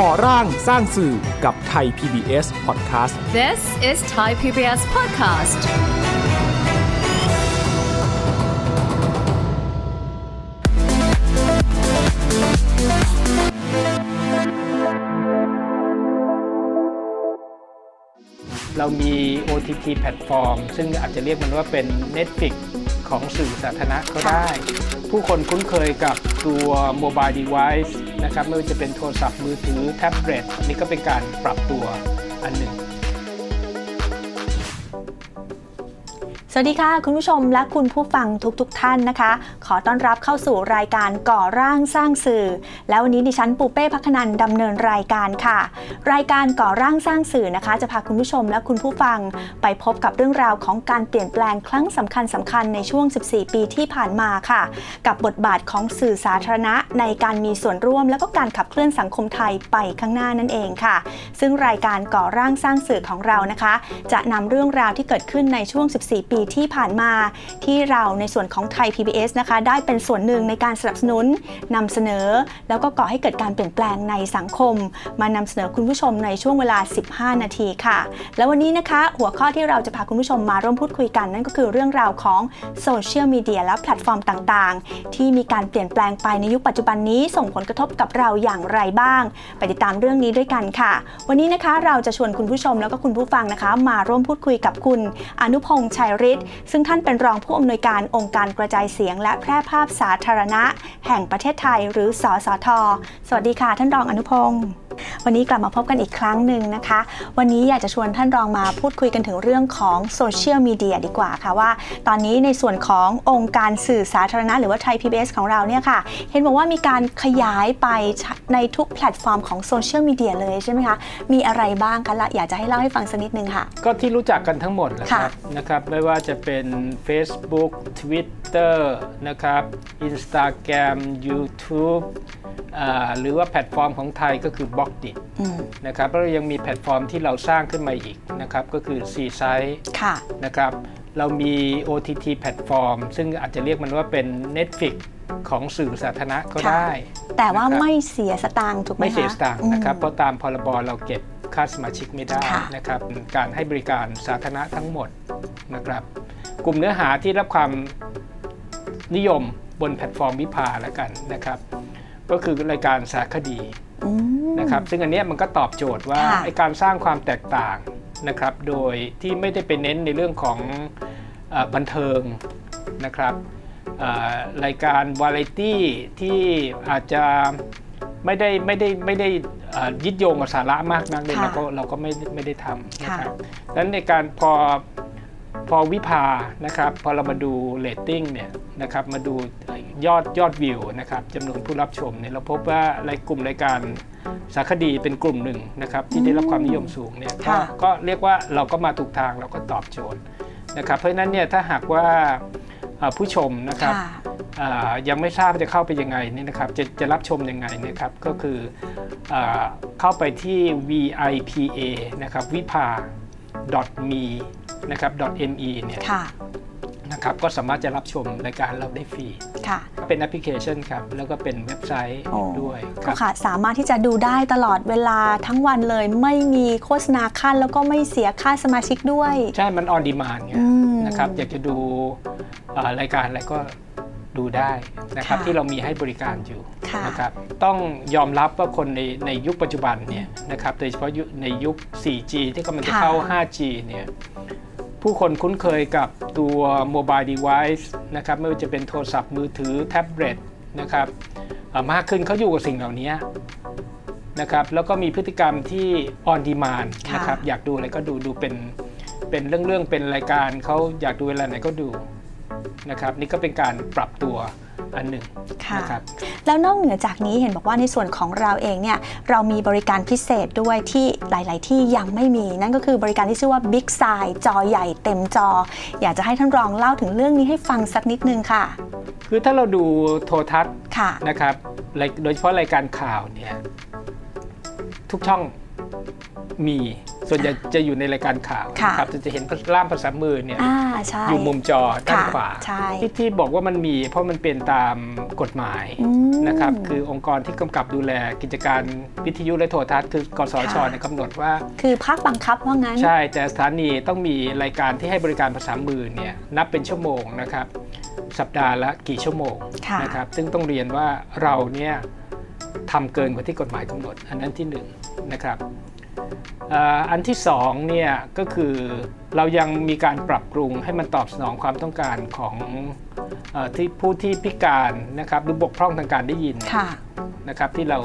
ก่อร่างสร้างสื่อกับไทย PBS Podcast This is Thai PBS Podcast เรามี OTT แพลตฟอร์ม ซึ่งอาจจะเรียกมันว่าเป็น Netflix ของสื่อสาธารณะก็ได้ ผู้คนคุ้นเคยกับตัวโมบายเดเวิ์นะครับไม่ว่าจะเป็นโทรศัพท์มือถือแท็บเล็ตนี่ก็เป็นการปรับตัวอันหนึ่งสวัสดีค่ะ คุณผู้ชมและคุณผู้ฟังทุกๆทท่านนะคะ อต้อนรับเข้าสู่รายการก่อร่างสร้างสื่อ แล้ววันนี้ดิฉันปูเป้พักนันดำเนินรายการค่ะ รายการก่อร่างสร้างสื่อนะคะ จะพาคุณผู้ชมและคุณผู้ฟัง ไปพบกับเรื่องราวของการเปลี่ยนแปลงครั้งสำคัญสำคัญในช่วง 14 ปีที่ผ่านมาค่ะ กับบทบาทของสื่อสาธารณะ ในการมีส่วนร่วม และก็การขับเคลื่อนสังคมไทยไปข้างหน้านั่นเองค่ะ ซึ่งรายการก่อร่างสร้างสื่อของเรานะคะ จะนำเรื่องราวที่เกิดขึ้นในช่วง 14 ปีที่ผ่านมา ที่เราในส่วนของไทย PBS นะคะได้เป็นส่วนหนึ่งในการสนับสนุนนำเสนอ แล้วก็ก่อให้เกิดการเปลี่ยนแปลงในสังคม มานำเสนอคุณผู้ชมในช่วงเวลา 15 นาทีค่ะ แล้ววันนี้นะคะ หัวข้อที่เราจะพาคุณผู้ชมมาร่วมพูดคุยกัน นั่นก็คือเรื่องราวของโซเชียลมีเดียและแพลตฟอร์มต่างๆ ที่มีการเปลี่ยนแปลงไปในยุคปัจจุบันนี้ส่งผลกระทบกับเราอย่างไรบ้าง ไปติดตามเรื่องนี้ด้วยกันค่ะ วันนี้นะคะเราจะชวนคุณผู้ชมแล้วก็คุณผู้ฟังนะคะ มาร่วมพูดคุยกับคุณ อนุพงษ์ชัยฤทธิ์ซึ่งท่านเป็นรองผู้อำนวยการองค์การกระจายเสียงและแพร่ภาพสาธารณะ แห่งประเทศไทย หรือสสท สวัสดีค่ะ ท่านรองอนุพงศ์ วันนี้กลับมาพบกันอีกครั้งหนึ่งนะคะ วันนี้อยากจะชวนท่านรองมาพูดคุยกันถึงเรื่องของโซเชียลมีเดียดีกว่าค่ะว่า ตอนนี้ในส่วนขององค์การสื่อสาธารณะหรือว่าไทย PBS ของเราเนี่ยค่ะ เห็นบอกว่ามีการขยายไปในทุกแพลตฟอร์มของโซเชียลมีเดียเลยใช่ไหมคะ มีอะไรบ้างคะละอยากจะให้เล่าให้ฟังสักนิดนึงค่ะ ก็ที่รู้จักกันทั้งหมดแหละครับค่ะนะครับไม่ว่าจะเป็น Facebook Twitter นะครับ Instagram YouTube อ่า หรือว่าแพลตฟอร์มของไทยก็คือ b l o g d i t อืมนะครับแล้วเรายังมีแพลตฟอร์มที่เราสร้างขึ้นมาอีกนะครับก็คือ c s i t e ค่ะนะครับเรามี OTT แพลตฟอร์ม ซึ่งอาจจะเรียกมันว่าเป็น Netflix ของสื่อสาธารณะก็ค่ะได้ แต่ว่านะครับไม่เสียสตางค์ถูกไหมคะไม่เสียสตางค์นะครับอืมเพราะตามพรบเราเก็บค่าสมาชิกไม่ได้ค่ะนะครับการให้บริการสาธารณะทั้งหมดนะครับกลุ่มเนื้อหาที่รับความนิยมบนแพลตฟอร์ม VIPA แล้วกันนะครับ ก็คือรายการสารคดีอืมนะครับซึ่งอันเนี้ยมันก็ตอบโจทย์ว่าค่ะไอการสร้างความแตกต่างนะครับโดยที่ไม่ได้ไปเน้นในเรื่องของเออบันเทิงนะครับเอ่อรายการวาไรตี้ที่อาจจะไม่ได้ไม่ได้ไม่ได้เอ่อยึดโยงกับสาระมากนักเลยค่ะเราก็เราก็ไม่ไม่ได้ทำนะค่ะครับดังนั้นในการพอพอวิภานะครับพอเรามาดูเรตติ้งเนี่ยนะครับมาดู ยอดยอดวิวนะครับจำนวนผู้รับชมเนี่ยเราพบว่ารายกลุ่มรายการสารคดีเป็นกลุ่มหนึ่งนะครับที่ได้รับความนิยมสูงเนี่ยก็ค่ะ ก็เรียกว่าเราก็มาถูกทางเราก็ตอบโจทย์นะครับเพราะฉะนั้นเนี่ยถ้าหากว่าเอ่อผู้ชมนะครับ ค่ะเอ่อยังไม่ทราบจะเข้าไปยังไงเนี่ยนะครับจะจะรับชมยังไงนะครับก็คือเออเข้าไปที่ vipa นะครับวิภา .me นะครับ .me เนี่ยค่ะ นะครับก็สามารถจะรับชมรายการเราได้ฟรีค่ะ เป็นแอปพลิเคชันครับแล้วก็เป็นเว็บไซต์โอ้ด้วยคก็รับค่ะ สามารถที่จะดูได้ตลอดเวลาทั้งวันเลย ไม่มีโฆษณาขั้นแล้วก็ไม่เสียค่าสมาชิกด้วย ใช่ มันออนดีมานไงอืมนะครับอยากจะดูเอ่อรายการอะไรก็ดูได้นะครับค่ะที่เรามีให้บริการอยู่ค่ะนะครับต้องยอมรับว่าคนในในยุคปัจจุบันเนี่ยนะครับโดยเฉพาะยุคในยุค 4G ที่กำลังจะเข้า 5G เนี่ย ผู้คนคุ้นเคยกับตัวโมบายเดเวิ์นะครับไม่ว่าจะเป็นโทรศัพท์มือถือแท็บเล็ตนะครับเอ่อมากขึ้นเขาอยู่กับสิ่งเหล่านี้นะครับแล้วก็มีพฤติกรรมที่ออนดีมานค่ะนะครับอยากดูอะไรก็ดูดูเป็นเป็นเรื่องๆเป็นรายการเขาอยากดูเวลาไหนก็ดูนะครับนี่ก็เป็นการปรับตัว อันหนึ่งค่ะนะครับแล้วนอกเหนือจากนี้เห็นบอกว่าในส่วนของเราเองเนี่ยเรามีบริการพิเศษด้วยที่หลาย ๆ ที่ยังไม่มี นั่นก็คือบริการที่ชื่อว่า Big s i จอใหญ่เต็มจอ อยากจะให้ท่านรองเล่าถึงเรื่องนี้ให้ฟังสักนิดนึงค่ะ คือถ้าเราดูโทรทัศน์ค่ะนะครับรายโดยเฉพาะรายการข่าวเนี่ยทุกช่อง มีส่วนใหญ่จะอยู่ในรายการข่าวค่ะนะครับจะเห็นล่ามภาษามือเนี่ยอ่าใช่อยู่มุมจอด้านค่ะขวาใช่ที่ที่บอกว่ามันมีเพราะมันเป็นตามกฎหมายอืมนะครับคือองค์กรที่กำกับดูแลกิจการวิทยุและโทรทัศน์คือกสชค่ะเนี่ยกำหนดว่า คือภาคบังคับว่างั้น ใช่แต่สถานีต้องมีรายการที่ให้บริการภาษามือเนี่ยนับเป็นชั่วโมงนะครับสัปดาห์ละกี่ชั่วโมงค่ะนะครับซึ่งต้องเรียนว่าเราเนี่ยทำเกินกว่าที่กฎหมายกำหนด อันนั้นที่หนึ่งนะครับเอ่ออันที่สองเนี่ยก็คือเรายังมีการปรับปรุงให้มันตอบสนองความต้องการของเออที่ผู้ที่พิการนะครับหรือบกพร่องทางการได้ยินค่ะนะครับ ที่เรา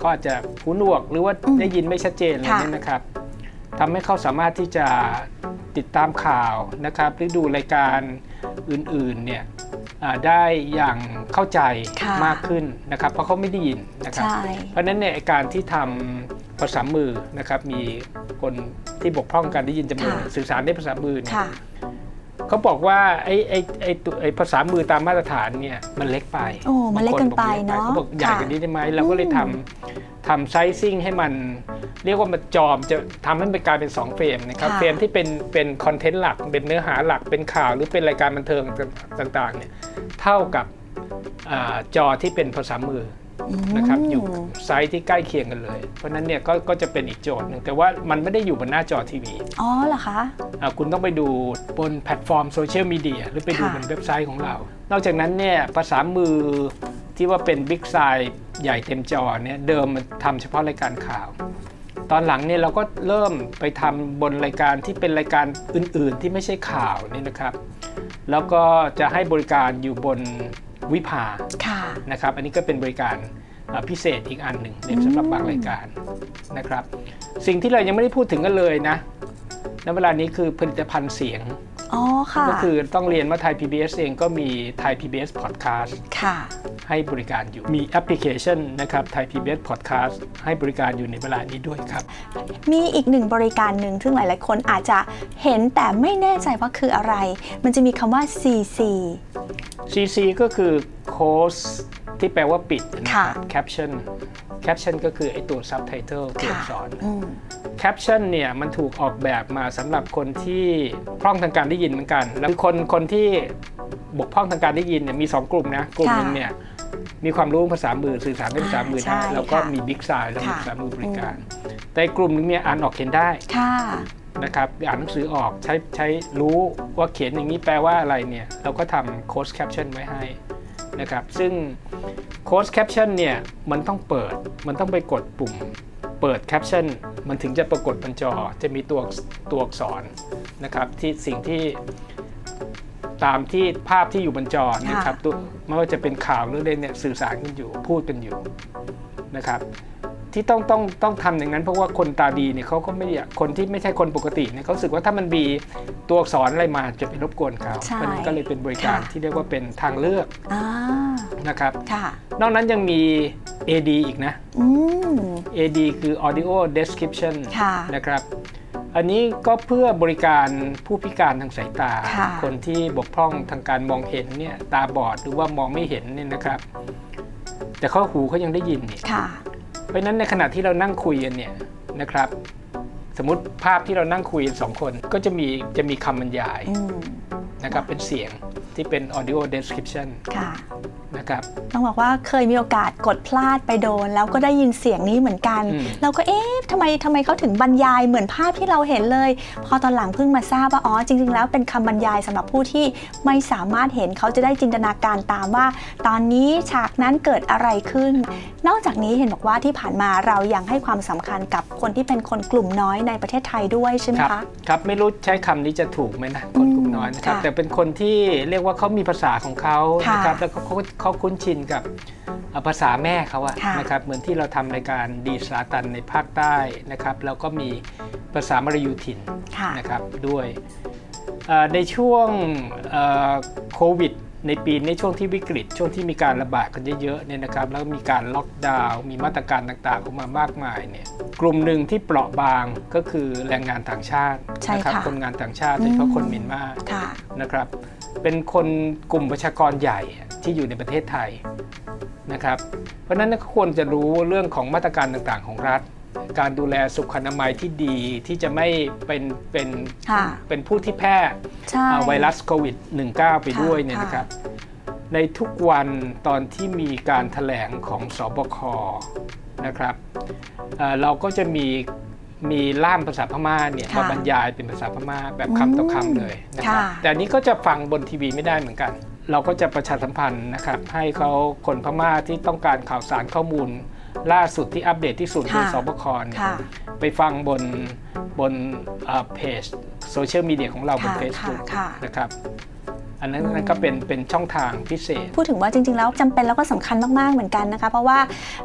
ก็อาจจะหูหนวกหรือว่าอืมได้ยินไม่ชัดเจนอะไรค่ะเนี่ยนะครับทำให้เขาสามารถที่จะติดตามข่าวนะครับหรือดูรายการอื่นๆเนี่ยอ่าได้อย่างเข้าใจค่ะมากขึ้นนะครับ เพราะเขาไม่ได้ยินนะครับใช่เพราะฉะนั้นเนี่ยไอ้การที่ทำ ภาษามือนะครับมีคนที่บกพร่องการได้ยินจำนวนหนึ่งสื่อสารได้ภาษามือเนี่ยค่ะ เขาบอกว่าไอ้ไอ้ไอ้ตัวไอ้ภาษามือตามมาตรฐานเนี่ยมันเล็กไปโอ้มันเล็กเกินไปบงคเนอะเขาบอกใหญ่ค่ะกว่านี้ได้ไหมเราก็เลยอืมทำทำไซซิ่งให้มัน เรียกว่ามันจอมจะทำให้มันกลายเป็น 2 เฟรมนะครับค่ะ เฟรมที่เป็นเป็นคอนเทนต์หลัก เป็นเนื้อหาหลักเป็นข่าวหรือเป็นรายการบันเทิงต่างๆเนี่ยเท่ากับอาจอที่เป็นภาษามืออ นะครับอยู่ไซส์ที่ใกล้เคียงกันเลย เพราะฉะนั้นเนี่ยก็ก็จะเป็นอีกโจทย์หนึ่งแต่ว่ามันไม่ได้อยู่บนหน้าจอทีวีอ๋อเหรอคะอ่าคุณต้องไปดูบนแพลตฟอร์มโซเชียลมีเดียหรือไปดูค่ะบนเว็บไซต์ของเรา นอกจากนั้นเนี่ยภาษามือที่ว่าเป็น Big Sign ใหญ่เต็มจอเนี่ยเดิมมันทำเฉพาะรายการข่าว ตอนหลังเนี่ยเราก็เริ่มไปทำบนรายการที่เป็นรายการอื่น ๆ ที่ไม่ใช่ข่าวนี่นะครับ แล้วก็จะให้บริการอยู่บน วิภาค่ะนะครับ อันนี้ก็เป็นบริการอ่าพิเศษอีกอันหนึ่งในสำหรับบางรายการนะครับ สิ่งที่เรายังไม่ได้พูดถึงกันเลยนะณเวลานี้คือผลิตภัณฑ์เสียง อ๋อค่ะก็คือต้องเรียนว่าไทย PBS เองก็มีไทย PBS Podcast ค่ะ ให้บริการอยู่มีแอปพลิเคชันนะครับไทย PBS Podcast ให้บริการอยู่ในเวลานี้ด้วยครับ มีอีกหนึ่งบริการหนึ่งซึ่งหลาย ๆ คนอาจจะเห็นแต่ไม่แน่ใจว่าคืออะไร มันจะมีคำว่า CC CC ก็คือ Close ที่แปลว่าปิดนะคค่ะรับ Caption Caption ก็คือไอตัว Subtitle ตัวอักษรอืมแคปชั่นเนี่ยมันถูกออกแบบมาสำหรับคนที่พร่องทางการได้ยินเหมือนกัน แล้วคนคนที่บกพร่องทางการได้ยินเนี่ยมี 2 กลุ่มนะ กลุ่มหนึงเนี่ยมีความรู้ภาษามือสื่อสารด้วยภาษามือได้ใช่แล้วก็ค่ะมีบิ๊กไซน์แล้วมีค่ะภาษามือบริการ แต่อีกกลุ่มหนึงเนี่ยอ่านออกเขียนได้ค่ะนะครับอ่านหนังสือออกใช้ใช้รู้ว่าเขียนอย่างนี้แปลว่าอะไรเนี่ย เราก็ทำ closed caption ไว้ให้ นะครับ ซึ่ง closed caption เนี่ยมันต้องเปิด มันต้องไปกดปุ่มเปิดแคปชั่นมันถึงจะปรากฏบนจอ จะมีตัวตัวอักษรนะครับที่สิ่งที่ตามที่ภาพที่อยู่บนจอนะครับตัวไม่ว่าจะเป็นข่าวหรืออะไรเนี่ยสื่อสารกันอยู่พูดกันอยู่นะครับ ที่ต้องต้องต้องทำอย่างนั้น เพราะว่าคนตาดีเนี่ยเขาก็ไม่อยากคนที่ไม่ใช่คนปกติเนี่ยเขารู้สึกว่าถ้ามันมีตัวอักษรอะไรมาจะไปรบกวนเขาใช่เพราะฉะนั้นก็เลยเป็นบริการค่ะที่เรียกว่าเป็นทางเลือกอ่านะครับค่ะนอกนั้นยังมี AD อีกนะอืม AD คือ Audio Description ค่ะนะครับ อันนี้ก็เพื่อบริการผู้พิการทางสายตาค่ะคนที่บกพร่องทางการมองเห็นเนี่ยตาบอดหรือว่ามองไม่เห็นเนี่ยนะครับ แต่เขาหูเขายังได้ยินเนี่ยค่ะ เพราะฉะนั้นในขณะที่เรานั่งคุยกันเนี่ยนะครับ สมมติภาพที่เรานั่งคุยกันสองคนก็จะมีจะมีคำบรรยายอืมนะครับเป็นเสียง ที่เป็น audio description ค่ะนะครับต้องบอกว่าเคยมีโอกาสกดพลาดไปโดน แล้วก็ได้ยินเสียงนี้เหมือนกันอืมเราก็เอ๊ะทำไมทำไมเขาถึงบรรยายเหมือนภาพที่เราเห็นเลย พอตอนหลังเพิ่งมาทราบว่าอ๋อจริง ๆ แล้วเป็นคำบรรยายสำหรับผู้ที่ไม่สามารถเห็นเขาจะได้จินตนาการตามว่า ตอนนี้ฉากนั้นเกิดอะไรขึ้น นอกจากนี้เห็นบอกว่าที่ผ่านมาเรายังให้ความสำคัญกับคนที่เป็นคนกลุ่มน้อยในประเทศไทยด้วยใช่ไหมครับคะครับไม่รู้ใช้คำนี้จะถูกไหมนะคนกลุ่มน้อยนะครับค่ะแต่เป็นคนที่เรียกว่าเขามีภาษาของเขาค่ะนะครับแล้วเขาเขาเขาคุ้นชินกับเอ่อภาษาแม่เขาอะค่ะนะครับเหมือนที่เราทำรายการดีสลาตันในภาคใต้นะครับแล้วก็มีภาษามรยูถิ่นค่ะนะครับด้วยเอ่อในช่วงเอ่อโควิดในปีในช่วงที่วิกฤต ช่วงที่มีการระบาดกันเยอะๆเนี่ยนะครับแล้วมีการล็อกดาวน์มีมาตรการต่างๆออกมามากมายเนี่ยกลุ่มหนึ่งที่เปราะบางก็คือแรงงานต่างชาติใช่นะครัค่ะคนงานต่างชาติโดยเฉพาะคนเมียนมาค่ะนะครับ เป็นคนกลุ่มประชากรใหญ่ที่อยู่ในประเทศไทยนะครับ เพราะฉะนั้นก็ควรจะรู้เรื่องของมาตรการต่างๆ ของรัฐ การดูแลสุขอนามัยที่ดีที่จะไม่เป็นเป็นค่ะเป็นผู้ที่แพร่ใช่อ่าไวรัสโควิด -19 ไปด้วยเนี่ยค่ะนะครับ ในทุกวันตอนที่มีการถแถลงของสบคนะครับเอ่อเราก็จะมี มีล่ามภาษาพม่าเนี่ยค่ะมาบรรยายเป็นภาษาพม่าแบบคำต่อคำเลยนะครับค่ะแต่อันนี้ก็จะฟังบนทีวีไม่ได้เหมือนกัน เราก็จะประชาสัมพันธ์นะครับให้เขาคนพม่าที่ต้องการข่าวสารข้อมูล ล่าสุดที่อัปเดตที่สุดโดยค่ะสบคเนี่ยค่ะไปฟังบนบนเพจโซเชียลมีเดียของเราบนค่ะ Facebook ค่ะนะครับ อันนั้นนั่นก็เป็นเป็นช่องทางพิเศษ พูดถึงว่าจริง ๆ แล้วจำเป็นแล้วก็สำคัญมาก ๆ เหมือนกันนะคะ เพราะว่า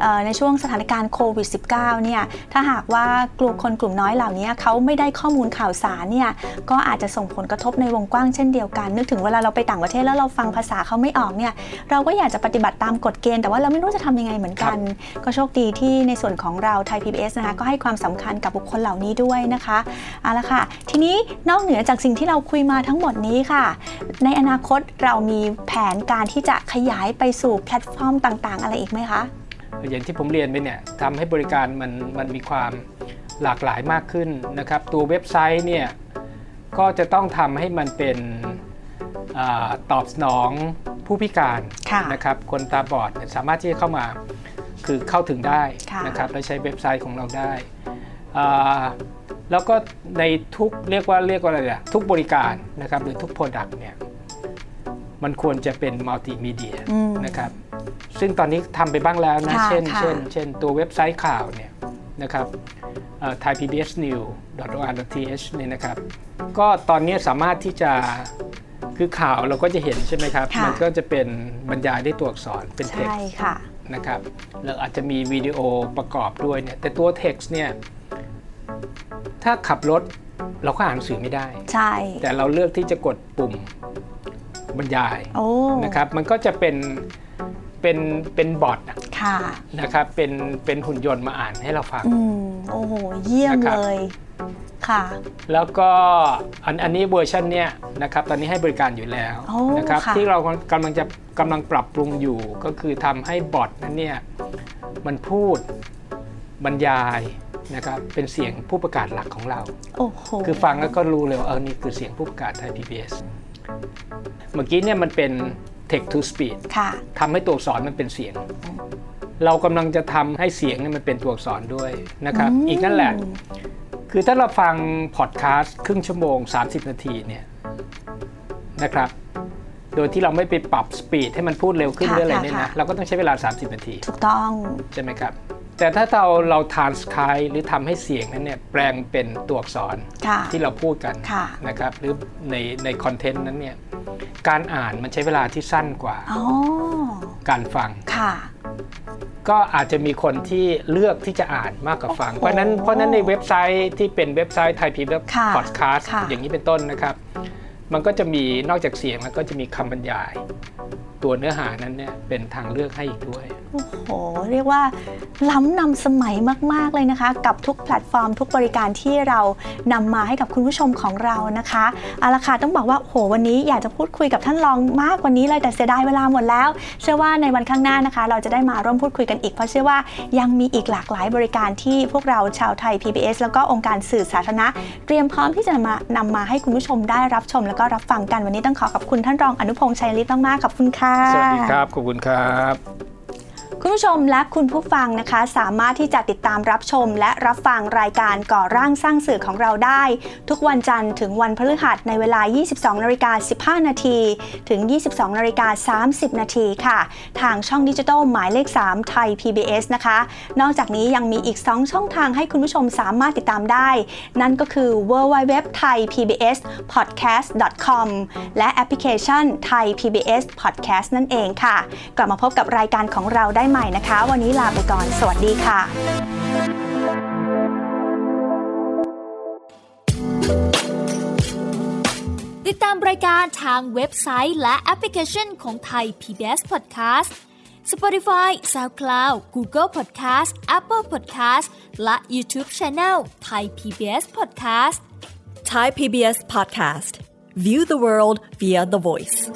เอ่อในช่วงสถานการณ์โควิด -19 เนี่ยถ้าหากว่ากลุ่มคนกลุ่มน้อยเหล่านี้เขาไม่ได้ข้อมูลข่าวสารเนี่ยก็อาจจะส่งผลกระทบในวงกว้างเช่นเดียวกัน นึกถึงเวลาเราไปต่างประเทศแล้วเราฟังภาษาเขาไม่ออกเนี่ยเราก็อยากจะปฏิบัติตามกฎเกณฑ์แต่ว่าเราไม่รู้จะทำยังไงเหมือนกัน ก็โชคดีที่ในส่วนของเราไทย PBS นะคะก็ให้ความสำคัญกับบุคคลเหล่านี้ด้วยนะคะเอาละค่ะ ทีนี้นอกเหนือจากสิ่งที่เราคุยมาทั้งหมดนี้ค่ะ ในอนาคตเรามีแผนการที่จะขยายไปสู่แพลตฟอร์มต่าง ๆ อะไรอีกไหมคะ อย่างที่ผมเรียนไปเนี่ยทำให้บริการมันมันมีความหลากหลายมากขึ้นนะครับ ตัวเว็บไซต์เนี่ยก็จะต้องทำให้มันเป็นอาตอบสนองผู้พิการค่ะนะครับ คนตาบอดเนี่ยสามารถที่จะเข้ามาคือเข้าถึงได้ค่ะนะครับและใช้เว็บไซต์ของเราได้อ่าแล้วก็ในทุกเรียกว่าเรียกว่าอะไรอะทุกบริการนะครับหรือทุก Product เนี่ย มันควรจะเป็นมัลติมีเดียอืมนะครับ ซึ่งตอนนี้ทำไปบ้างแล้วนะค่ะเช่นค่ะเช่น เช่น ตัวเว็บไซต์ข่าวเนี่ยนะครับเอ่อ thaipbsnews.or.th เนี่ยนะครับ ก็ตอนนี้สามารถที่จะคือข่าวเราก็จะเห็นใช่ไหมครับค่ะมัก็จะเป็นบรรยายด้วยตัวอักษรเป็นเท็กใช่ซ์ค่ะนะครับแล้วอาจจะมีวิดีโอประกอบด้วยเนี่ย แต่ตัวเท็กซ์เนี่ย ถ้าขับรถเราก็อ่านหนังสือไม่ได้ ใช่ แต่เราเลือกที่จะกดปุ่ม บรรยายโอ้นะครับ มันก็จะเป็นเป็นเป็นบอทอะค่ะนะครับเป็นเป็นหุ่นยนต์มาอ่านให้เราฟังอืมโอ้โหเยี่ยมนะครับเลยค่ะ แล้วก็อันอันนี้เวอร์ชันเนี้ยนะครับตอนนี้ให้บริการอยู่แล้วโอ้นะครับค่ะที่เรากำลังจะกำลังปรับปรุงอยู่ก็คือทำให้บอทนั้นเนี่ยมันพูดบรรยายนะครับเป็นเสียงผู้ประกาศหลักของเราโอ้โหคือฟังแล้วก็รู้เลยว่าเออนี่คือเสียงผู้ประกาศไทย PBS เมื่อกี้เนี่ยมันเป็น text to speech ค่ะทำให้ตัวอักษรมันเป็นเสียง เรากำลังจะทำให้เสียงเนี่ยมันเป็นตัวอักษรด้วยนะครับอืมอีกนั่นแหละ คือถ้าเราฟังพอดแคสต์ครึ่งชั่วโมง 30 นาทีเนี่ยนะครับโดยที่เราไม่ไปปรับสปีดให้มันพูดเร็วขึ้นหค่ะรืออะไรเนี่ยค่ะนะเราก็ต้องใช้เวลา 30 นาที ถูกต้อง ใช่ไหมครับ แต่ถ้าเราเรา transcribe หรือทำให้เสียงนั้นเนี่ยแปลงเป็นตัวอักษรค่ะที่เราพูดกันค่ะนะครับหรือในในคอนเทนต์นั้นเนี่ยการอ่านมันใช้เวลาที่สั้นกว่าอ๋อการฟังค่ะก็อาจจะมีคนที่เลือกที่จะอ่านมากกว่าฟัง เพราะฉะนั้นเพราะฉะนั้นในเว็บไซต์ที่เป็นเว็บไซต์ไทยพีบีเอสค่ะพอดแคสต์ค่ะอย่างนี้เป็นต้นนะครับ มันก็จะมีนอกจากเสียงแล้วก็จะมีคำบรรยาย ตัวเนื้อหานั้นเนี่ยเป็นทางเลือกให้อีกด้วย โอ้โห เรียกว่าล้ำนำสมัยมาก ๆ เลยนะคะ กับทุกแพลตฟอร์ม ทุกบริการที่เรานำมาให้กับคุณผู้ชมของเรานะคะเอาละค่ะต้องบอกว่าโหวันนี้อยากจะพูดคุยกับท่านรองมากกว่านี้เลยแต่เสียดายเวลาหมดแล้ว เชื่อว่าในวันข้างหน้านะคะ เราจะได้มาร่วมพูดคุยกันอีกเพราะเชื่อว่ายังมีอีกหลากหลายบริการที่พวกเราชาวไทย PBS แล้วก็องค์การสื่อสาธารณะ เตรียมพร้อมที่จะมานำมาให้คุณผู้ชมได้รับชม แล้วก็รับฟังกันวันนี้ต้องขอขอบคุณท่านรองอนุพงษ์ชัยฤทธิ์มากๆขอบคุณค่ะสวัสดีครับขอบคุณครับ คุณผู้ชมและคุณผู้ฟังนะคะ สามารถที่จะติดตามรับชม และรับฟังรายการก่อร่างสร้างสื่อของเราได้ ทุกวันจันทร์ถึงวันพฤหัสในเวลา 22นาฬิกา15 นาที ถึง 22นาฬิกา30 นาทีค่ะ ทางช่องดิจิทัลหมายเลข 3 ไทย PBS นะคะ นอกจากนี้ยังมีอีก 2 ช่องทางให้คุณผู้ชมสามารถติดตามได้ นั่นก็คือ www thai pbs podcast com และแอปพลิเคชัน Thai PBS Podcast นั่นเองค่ะ กลับมาพบกับรายการของเราได้ใหม่นะคะ วันนี้ลาไปก่อน สวัสดีค่ะติดตามรายการทางเว็บไซต์และแอปพลิเคชันของไทย PBS Podcast Spotify SoundCloud Google Podcast Apple Podcast และ YouTube Channel Thai PBS Podcast Thai PBS podcast. View the world via the voice.